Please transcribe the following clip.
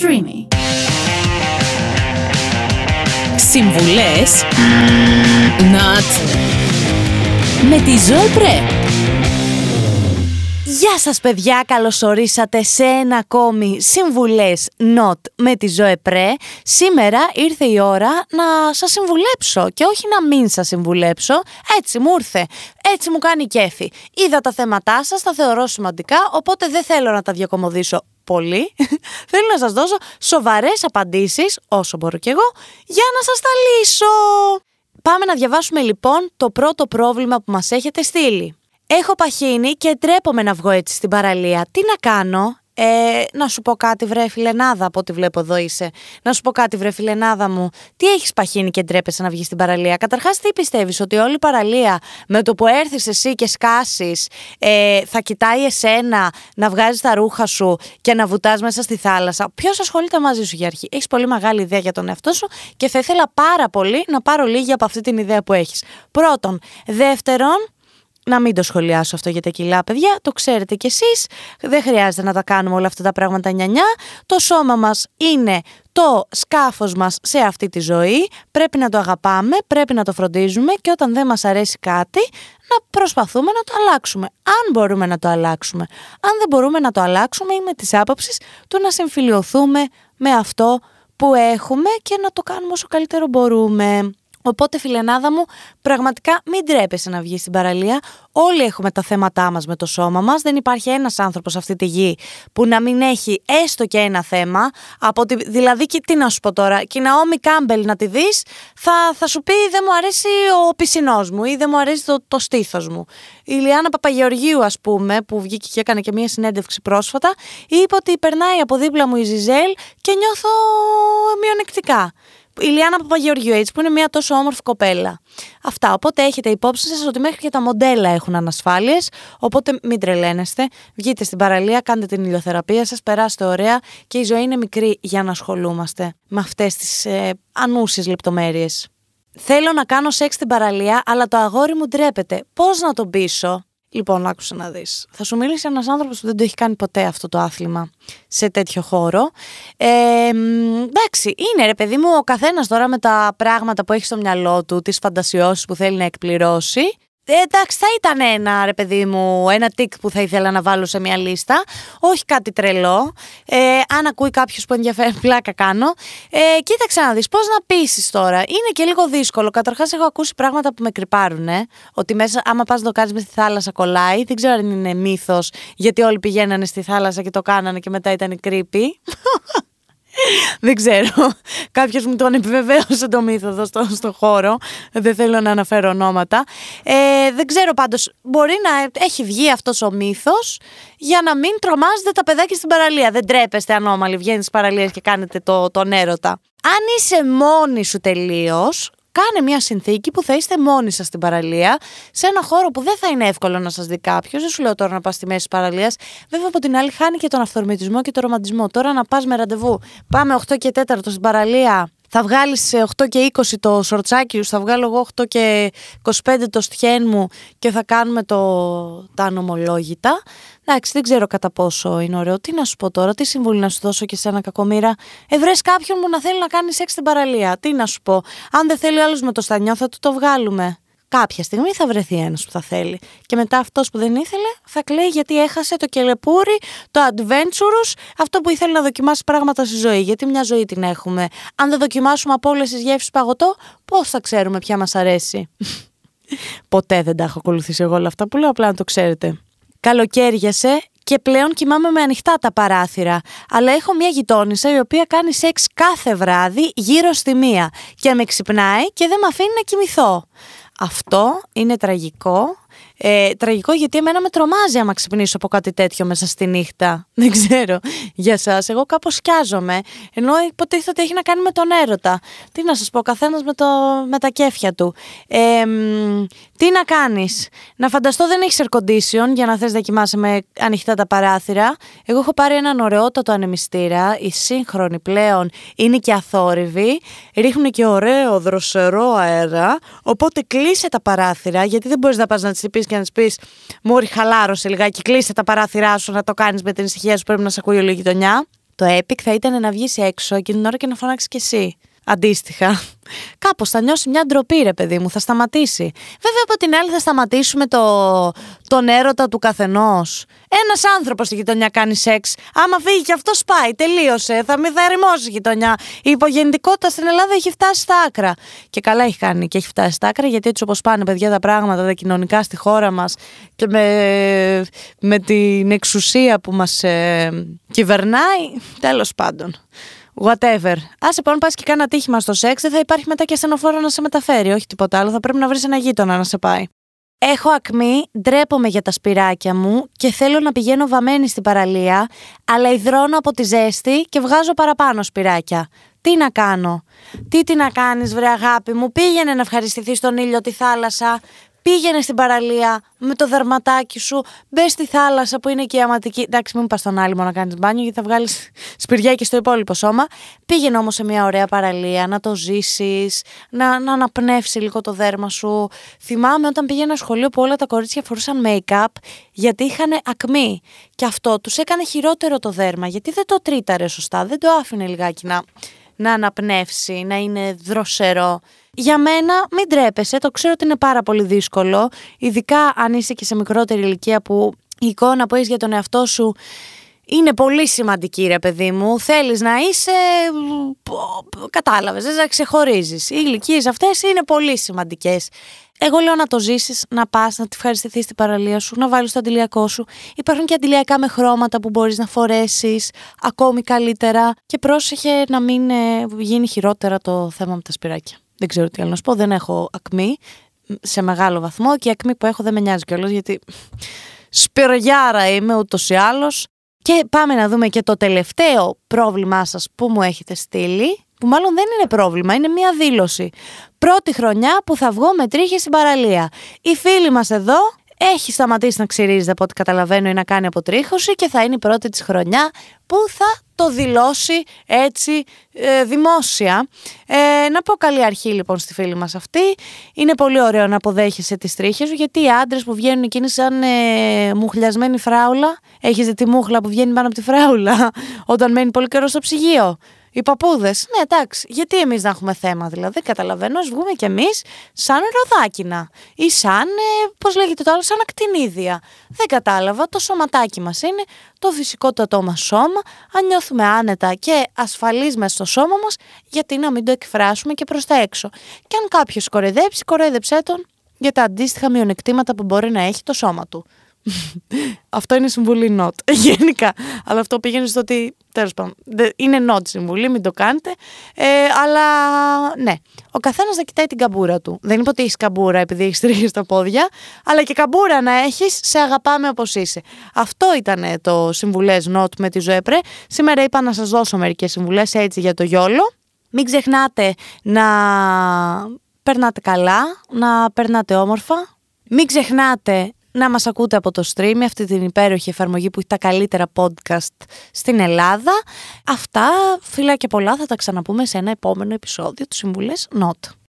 Streamy. Συμβουλές Not με τη Ζωή Πρέ. Γεια σας παιδιά, καλώς ορίσατε σε ένα ακόμη Συμβουλές Not με τη Ζωέ Πρέ. Σήμερα ήρθε η ώρα να σας συμβουλέψω και όχι να μην σας συμβουλέψω. Έτσι μου ήρθε, έτσι μου κάνει κέφι. Είδα τα θέματά σας, τα θεωρώ σημαντικά, οπότε δεν θέλω να τα διακομωδήσω πολύ. θέλω να σας δώσω σοβαρές απαντήσεις, όσο μπορώ κι εγώ, για να σας τα λύσω. Πάμε να διαβάσουμε λοιπόν το πρώτο πρόβλημα που μας έχετε στείλει. Έχω παχύνει και τρέπομαι να βγω έτσι στην παραλία. Τι να κάνω, ε, να σου πω κάτι βρε φιλενάδα από ό,τι βλέπω εδώ είσαι. Να σου πω κάτι βρε φιλενάδα μου. Τι έχεις παχύνει και ντρέπεσαι να βγεις στην παραλία; Καταρχάς τι πιστεύεις ότι όλη η παραλία με το που έρθεις εσύ και σκάσεις ε, θα κοιτάει εσένα να βγάζεις τα ρούχα σου και να βουτάς μέσα στη θάλασσα; Ποιος ασχολείται μαζί σου για αρχή. Έχεις πολύ μεγάλη ιδέα για τον εαυτό σου και θα ήθελα πάρα πολύ να πάρω λίγη από αυτή την ιδέα που έχεις. Πρώτον. Δεύτερον, να μην το σχολιάσω αυτό για τα κιλά, παιδιά. Το ξέρετε κι εσείς. Δεν χρειάζεται να τα κάνουμε όλα αυτά τα πράγματα νιανιά. Το σώμα μας είναι το σκάφος μας σε αυτή τη ζωή. Πρέπει να το αγαπάμε, πρέπει να το φροντίζουμε και όταν δεν μας αρέσει κάτι να προσπαθούμε να το αλλάξουμε. Αν μπορούμε να το αλλάξουμε. Αν δεν μπορούμε να το αλλάξουμε είμαι της άποψης του να συμφιλειωθούμε με αυτό που έχουμε και να το κάνουμε όσο καλύτερο μπορούμε. Οπότε, φιλενάδα μου, πραγματικά μην τρέπεσαι να βγεις στην παραλία. Όλοι έχουμε τα θέματά μας με το σώμα μας. Δεν υπάρχει ένας άνθρωπος σε αυτή τη γη που να μην έχει έστω και ένα θέμα. Από τη, δηλαδή, και, τι να σου πω τώρα, και η Ναόμι Κάμπελ να τη δεις, θα, θα σου πει δεν μου αρέσει ο πισινός μου ή δεν μου αρέσει το, το στήθος μου. Η Λιάννα Παπαγεωργίου, ας πούμε, που βγήκε και έκανε και μία συνέντευξη πρόσφατα, είπε ότι περνάει από δίπλα μου η Ζιζέλ και νιώθω μειονεκτικά η Λιάννα Παπαγεωργίου έτσι που είναι μια τόσο όμορφη κοπέλα. Αυτά. Οπότε έχετε υπόψη σας ότι μέχρι και τα μοντέλα έχουν ανασφάλειες. Οπότε μην τρελαίνεστε. Βγείτε στην παραλία, κάντε την ηλιοθεραπεία σας, περάστε ωραία και η ζωή είναι μικρή για να ασχολούμαστε με αυτές τις ε, ανούσιες λεπτομέρειες. Θέλω να κάνω σεξ στην παραλία, αλλά το αγόρι μου ντρέπεται. Πώς να τον πείσω; Λοιπόν, άκουσε να δεις. Θα σου μιλήσει ένας άνθρωπος που δεν το έχει κάνει ποτέ αυτό το άθλημα σε τέτοιο χώρο. Ε, εντάξει, είναι ρε παιδί μου ο καθένας τώρα με τα πράγματα που έχει στο μυαλό του, τις φαντασιώσεις που θέλει να εκπληρώσει. Ε, εντάξει, θα ήταν ένα ρε παιδί μου, ένα τικ που θα ήθελα να βάλω σε μια λίστα. Όχι κάτι τρελό. Ε, αν ακούει κάποιος που ενδιαφέρει, πλάκα κάνω. Ε, κοίταξε να δεις, πώς να πείσεις τώρα. Είναι και λίγο δύσκολο. Καταρχάς, έχω ακούσει πράγματα που με κρυπάρουν. Ότι μέσα, άμα πας να το κάνεις με στη θάλασσα, κολλάει. Δεν ξέρω αν είναι μύθος, γιατί όλοι πηγαίνανε στη θάλασσα και το κάνανε και μετά ήταν creepy. Δεν ξέρω. Κάποιος μου τον επιβεβαίωσε το μύθο εδώ στο, στο χώρο. Δεν θέλω να αναφέρω ονόματα. Ε, δεν ξέρω πάντως. Μπορεί να έχει βγει αυτός ο μύθος για να μην τρομάζετε τα παιδάκια στην παραλία. Δεν τρέπεστε ανώμαλοι. Βγαίνεις στι παραλίε και κάνετε το, τον έρωτα. Αν είσαι μόνη σου τελείως, κάνε μια συνθήκη που θα είστε μόνοι σας στην παραλία, σε ένα χώρο που δεν θα είναι εύκολο να σας δει κάποιος. Δεν σου λέω τώρα να πας στη μέση της παραλίας. Βέβαια από την άλλη χάνει και τον αυθορμητισμό και τον ρομαντισμό. Τώρα να πας με ραντεβού. Πάμε 8 και 4 στην παραλία. Θα βγάλεις σε 8 και 20 το σορτσάκι σου, θα βγάλω εγώ 8 και 25 το στιέν μου και θα κάνουμε το, τα ανομολόγητα. Εντάξει, δεν ξέρω κατά πόσο είναι ωραίο. Τι να σου πω τώρα, τι συμβουλή να σου δώσω και σε ένα κακομήρα. Ευρέ κάποιον που να θέλει να κάνει σεξ στην παραλία. Τι να σου πω. Αν δεν θέλει άλλος με το στανιό, θα του το βγάλουμε. Κάποια στιγμή θα βρεθεί ένας που θα θέλει. Και μετά αυτός που δεν ήθελε θα κλαίει γιατί έχασε το κελεπούρι, το adventurous, αυτό που ήθελε να δοκιμάσει πράγματα στη ζωή. Γιατί μια ζωή την έχουμε. Αν δεν δοκιμάσουμε από όλες τις γεύσεις παγωτό, πώς θα ξέρουμε ποια μας αρέσει. Ποτέ δεν τα έχω ακολουθήσει εγώ όλα αυτά που λέω, απλά να το ξέρετε. Καλοκαίριασε και πλέον κοιμάμαι με ανοιχτά τα παράθυρα. Αλλά έχω μια γειτόνισσα η οποία κάνει σεξ κάθε βράδυ γύρω στη μία και με ξυπνάει και δεν με αφήνει να κοιμηθώ. Αυτό είναι τραγικό ε, τραγικό γιατί εμένα με τρομάζει άμα ξυπνήσω από κάτι τέτοιο μέσα στη νύχτα. Δεν ξέρω για εσά. Εγώ κάπως σκιάζομαι. Ενώ υποτίθεται ότι έχει να κάνει με τον έρωτα. Τι να σας πω, καθένας με, με τα κέφια του. Ε, τι να κάνεις. Να φανταστώ δεν έχεις air condition για να θες να κοιμάσαι με ανοιχτά τα παράθυρα. Εγώ έχω πάρει έναν ωραιότατο ανεμιστήρα. Η σύγχρονη πλέον είναι και αθόρυβη. Ρίχνουν και ωραίο δροσερό αέρα. Οπότε κλείσε τα παράθυρα γιατί δεν μπορείς να πας να τις πεις και να της πεις Μόρι, χαλάρωσε λιγάκι, κλείσε τα παράθυρά σου να το κάνεις με την ησυχία σου. Πρέπει να σε ακούει όλη η γειτονιά. Το epic θα ήταν να βγεις έξω εκείνη την ώρα και να φωνάξεις κι εσύ αντίστοιχα. Κάπως θα νιώσει μια ντροπή, ρε παιδί μου, θα σταματήσει. Βέβαια από την άλλη θα σταματήσουμε το, τον έρωτα του καθενός. Ένας άνθρωπος στη γειτονιά κάνει σεξ. Άμα φύγει και αυτός πάει, τελείωσε. Θα μην θα ερημώσει η γειτονιά. Η υπογεννητικότητα στην Ελλάδα έχει φτάσει στα άκρα. Και καλά έχει κάνει και έχει φτάσει στα άκρα, γιατί έτσι όπως πάνε παιδιά τα πράγματα τα κοινωνικά στη χώρα μας και με, με την εξουσία που μας ε, κυβερνάει, τέλος πάντων. Whatever. Α λοιπόν πας και κάνει ένα τύχημα στο σεξ, δεν θα υπάρχει μετά και ασθενοφόρο να σε μεταφέρει. Όχι τίποτα άλλο. Θα πρέπει να βρεις ένα γείτονα να σε πάει. Έχω ακμή, ντρέπομαι για τα σπυράκια μου και θέλω να πηγαίνω βαμμένη στην παραλία, αλλά υδρώνω από τη ζέστη και βγάζω παραπάνω σπυράκια. Τι να κάνω; Τι τι να κάνεις βρε αγάπη μου, πήγαινε να ευχαριστηθείς τον ήλιο τη θάλασσα, πήγαινε στην παραλία με το δερματάκι σου, μπες στη θάλασσα που είναι και η αματική. Εντάξει, μην πας στον άλυμο να κάνεις μπάνιο, γιατί θα βγάλεις σπηριά και στο υπόλοιπο σώμα. Πήγαινε όμως σε μια ωραία παραλία, να το ζήσεις, να, να αναπνεύσει λίγο το δέρμα σου. Θυμάμαι όταν πήγαινα σχολείο που όλα τα κορίτσια φορούσαν make-up γιατί είχαν ακμή. Και αυτό τους έκανε χειρότερο το δέρμα, γιατί δεν το τρίταρε σωστά, δεν το άφηνε λιγάκι να, να αναπνεύσει, να είναι δροσερό. Για μένα μην τρέπεσαι, το ξέρω ότι είναι πάρα πολύ δύσκολο, ειδικά αν είσαι και σε μικρότερη ηλικία που η εικόνα που έχεις για τον εαυτό σου είναι πολύ σημαντική ρε παιδί μου, θέλεις να είσαι, κατάλαβες, δεν να ξεχωρίζεις. Οι ηλικίες αυτές είναι πολύ σημαντικές. Εγώ λέω να το ζήσεις, να πας, να τη ευχαριστηθείς στην παραλία σου, να βάλεις το αντιλιακό σου. Υπάρχουν και αντιλιακά με χρώματα που μπορείς να φορέσεις ακόμη καλύτερα. Και πρόσεχε να μην ε, γίνει χειρότερα το θέμα με τα σπυράκια. Δεν ξέρω τι άλλο να σου πω. Δεν έχω ακμή σε μεγάλο βαθμό και η ακμή που έχω δεν με νοιάζει κιόλας γιατί σπυριάρα είμαι ούτως ή άλλως. Και πάμε να δούμε και το τελευταίο πρόβλημά σας που μου έχετε στείλει, που μάλλον δεν είναι πρόβλημα, είναι μία δήλωση. Πρώτη χρονιά που θα βγω με τρίχες στην παραλία. Η φίλη μας εδώ έχει σταματήσει να ξυρίζεται από ό,τι καταλαβαίνω ή να κάνει αποτρίχωση και θα είναι η πρώτη της χρονιά που θα το δηλώσει έτσι ε, δημόσια. Ε, να πω καλή αρχή λοιπόν στη φίλη μας αυτή. Είναι πολύ ωραίο να αποδέχεσαι τις τρίχες σου γιατί οι άντρες που βγαίνουν εκείνοι σαν ε, μουχλιασμένη φράουλα, έχεις δει τη μούχλα που βγαίνει πάνω από τη φράουλα όταν μένει πολύ καιρό στο ψυγείο; Οι παππούδες. Ναι, εντάξει. Γιατί εμείς να έχουμε θέμα, δηλαδή. Δεν καταλαβαίνω. Α βγούμε κι εμείς σαν ροδάκινα. Ή σαν. Ε, Πώς λέγεται το άλλο, σαν ακτινίδια. Δεν κατάλαβα. Το σωματάκι μας είναι το φυσικότατό μας σώμα. Αν νιώθουμε άνετα και ασφαλείς μέσα στο σώμα μας, γιατί να μην το εκφράσουμε και προς τα έξω. Και αν κάποιος κορεδέψει, κορέδεψέ τον για τα αντίστοιχα μειονεκτήματα που μπορεί να έχει το σώμα του. Αυτό είναι συμβουλή not. Γενικά. Αλλά αυτό πήγαινε στο ότι. Τέλος πάντων. Είναι not συμβουλή, μην το κάνετε. Ε, αλλά ναι. Ο καθένας να κοιτάει την καμπούρα του. Δεν είπα ότι έχεις καμπούρα επειδή έχεις τρίχε στα πόδια. Αλλά και καμπούρα να έχεις, σε αγαπάμε όπως είσαι. Αυτό ήταν το συμβουλές not με τη Ζωέπρε. Σήμερα είπα να σας δώσω μερικές συμβουλές έτσι για το γιόλο. Μην ξεχνάτε να περνάτε καλά, να περνάτε όμορφα. Μην ξεχνάτε να μας ακούτε από το stream, αυτή την υπέροχη εφαρμογή που έχει τα καλύτερα podcast στην Ελλάδα. Αυτά, φίλα και πολλά, θα τα ξαναπούμε σε ένα επόμενο επεισόδιο του Συμβουλές Not.